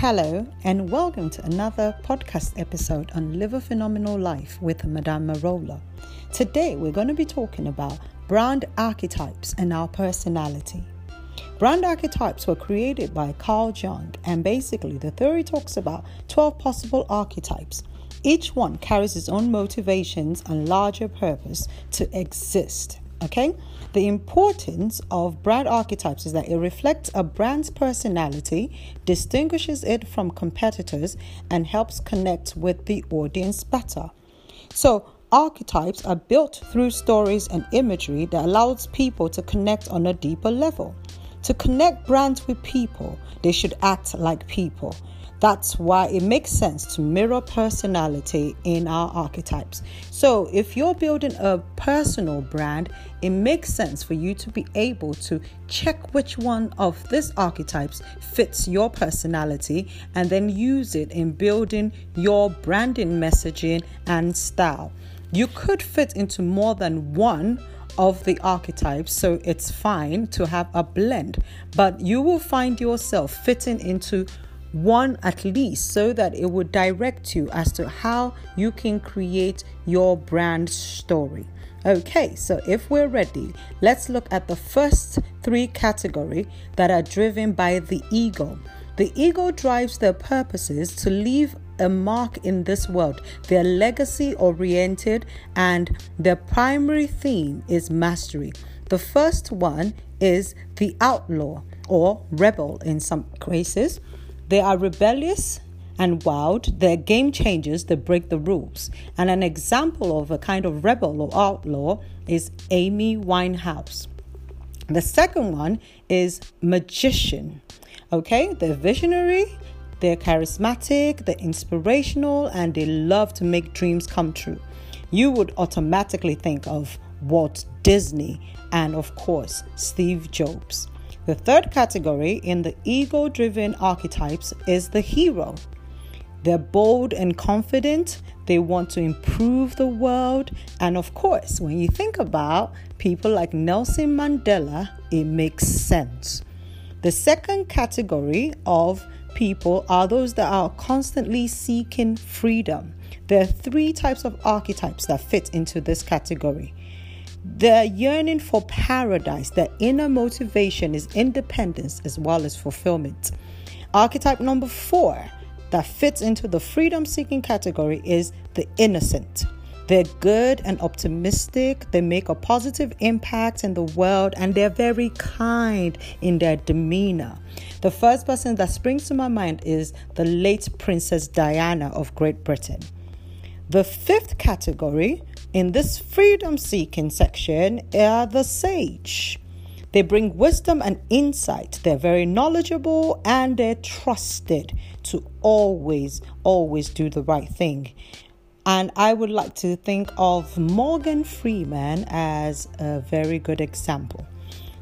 Hello, and welcome to another podcast episode on Live a Phenomenal Life with Madame Marola. Today, we're going to be talking about brand archetypes and our personality. Brand archetypes were created by Carl Jung, and basically, the theory talks about 12 possible archetypes. Each one carries its own motivations and larger purpose to exist. Okay? The importance of brand archetypes is that it reflects a brand's personality, distinguishes it from competitors, and helps connect with the audience better. So, archetypes are built through stories and imagery that allows people to connect on a deeper level. To connect brands with people, they should act like people. That's why it makes sense to mirror personality in our archetypes. So, if you're building a personal brand, it makes sense for you to be able to check which one of these archetypes fits your personality and then use it in building your branding messaging and style. You could fit into more than one of the archetypes, so it's fine to have a blend, but you will find yourself fitting into one at least so that it would direct you as to how you can create your brand story. Okay, so if we're ready, let's look at the first three category that are driven by the ego. The ego drives their purposes to leave a mark in this world. They're legacy oriented and their primary theme is mastery. The first one is the outlaw or rebel in some cases. They are rebellious and wild. They're game changers that break the rules. And an example of a kind of rebel or outlaw is Amy Winehouse. The second one is magician. Okay, they're visionary, they're charismatic, they're inspirational, and they love to make dreams come true. You would automatically think of Walt Disney and, of course, Steve Jobs. The third category in the ego driven archetypes is the hero. They're bold and confident. They want to improve the world. And of course, when you think about people like Nelson Mandela, it makes sense. The second category of people are those that are constantly seeking freedom. There are three types of archetypes that fit into this category their yearning for paradise, their inner motivation is independence as well as fulfillment. Archetype number four that fits into the freedom seeking category is the innocent. They're good and optimistic. They make a positive impact in the world and they're very kind in their demeanor. The first person that springs to my mind is the late Princess Diana of Great Britain. The fifth category in this freedom seeking section are the sage. They bring wisdom and insight. They're very knowledgeable and they're trusted to always, always do the right thing. And I would like to think of Morgan Freeman as a very good example.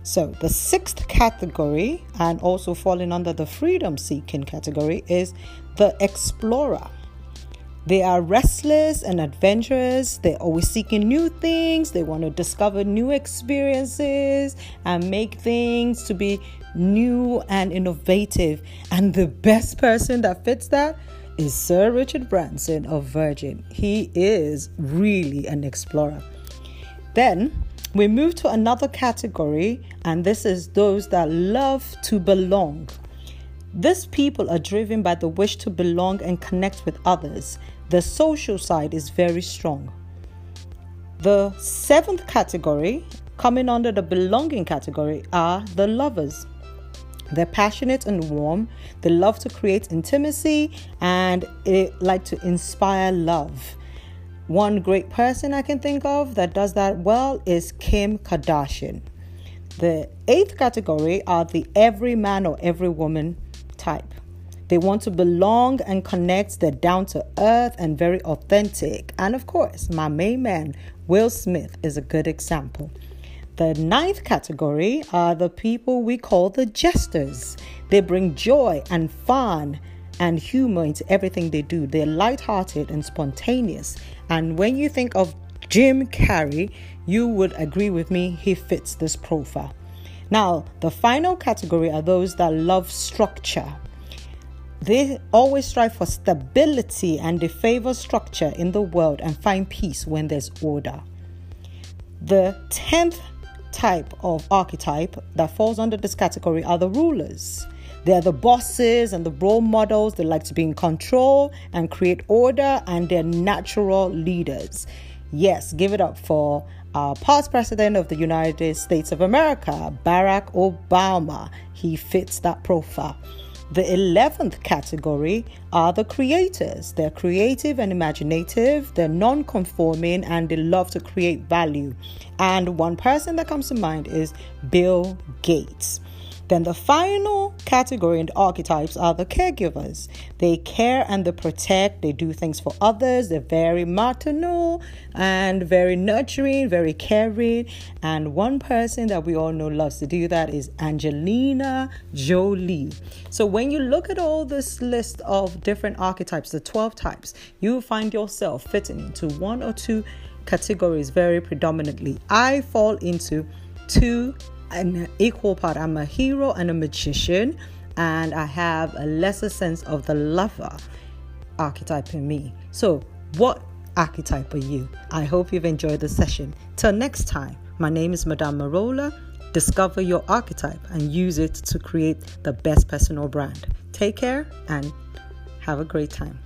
So, the sixth category, and also falling under the freedom seeking category, is the explorer. They are restless and adventurous. They're always seeking new things. They want to discover new experiences and make things to be new and innovative. And the best person that fits that is Sir Richard Branson of Virgin. He is really an explorer. Then we move to another category, and this is those that love to belong. These people are driven by the wish to belong and connect with others. The social side is very strong. The seventh category, coming under the belonging category, are the lovers. They're passionate and warm. They love to create intimacy and they like to inspire love. One great person I can think of that does that well is Kim Kardashian. The eighth category are the every man or every woman type. They want to belong and connect. They're down to earth and very authentic. And of course, my main man, Will Smith, is a good example. The ninth category are the people we call the jesters. They bring joy and fun and humor into everything they do. They're light-hearted and spontaneous. And when you think of Jim Carrey, you would agree with me, he fits this profile. Now, the final category are those that love structure. They always strive for stability and they favor structure in the world and find peace when there's order. The 10th type of archetype that falls under this category are the rulers. They're the bosses and the role models. They like to be in control and create order, and they're natural leaders. Yes, give it up for our past president of the United States of America, Barack Obama. He fits that profile. The 11th category are the creators. They're creative and imaginative, they're non conforming, and they love to create value. And one person that comes to mind is Bill Gates. Then the final category the archetypes are the caregivers. They care and they protect, they do things for others, they're very maternal and very nurturing, very caring. And one person that we all know loves to do that is Angelina Jolie. So when you look at all this list of different archetypes, the 12 types, you find yourself fitting into one or two categories very predominantly. I fall into two an equal part. I'm a hero and a magician, and I have a lesser sense of the lover archetype in me. So, what archetype are you? I hope you've enjoyed the session. Till next time, my name is Madame Marola. Discover your archetype and use it to create the best personal brand. Take care and have a great time.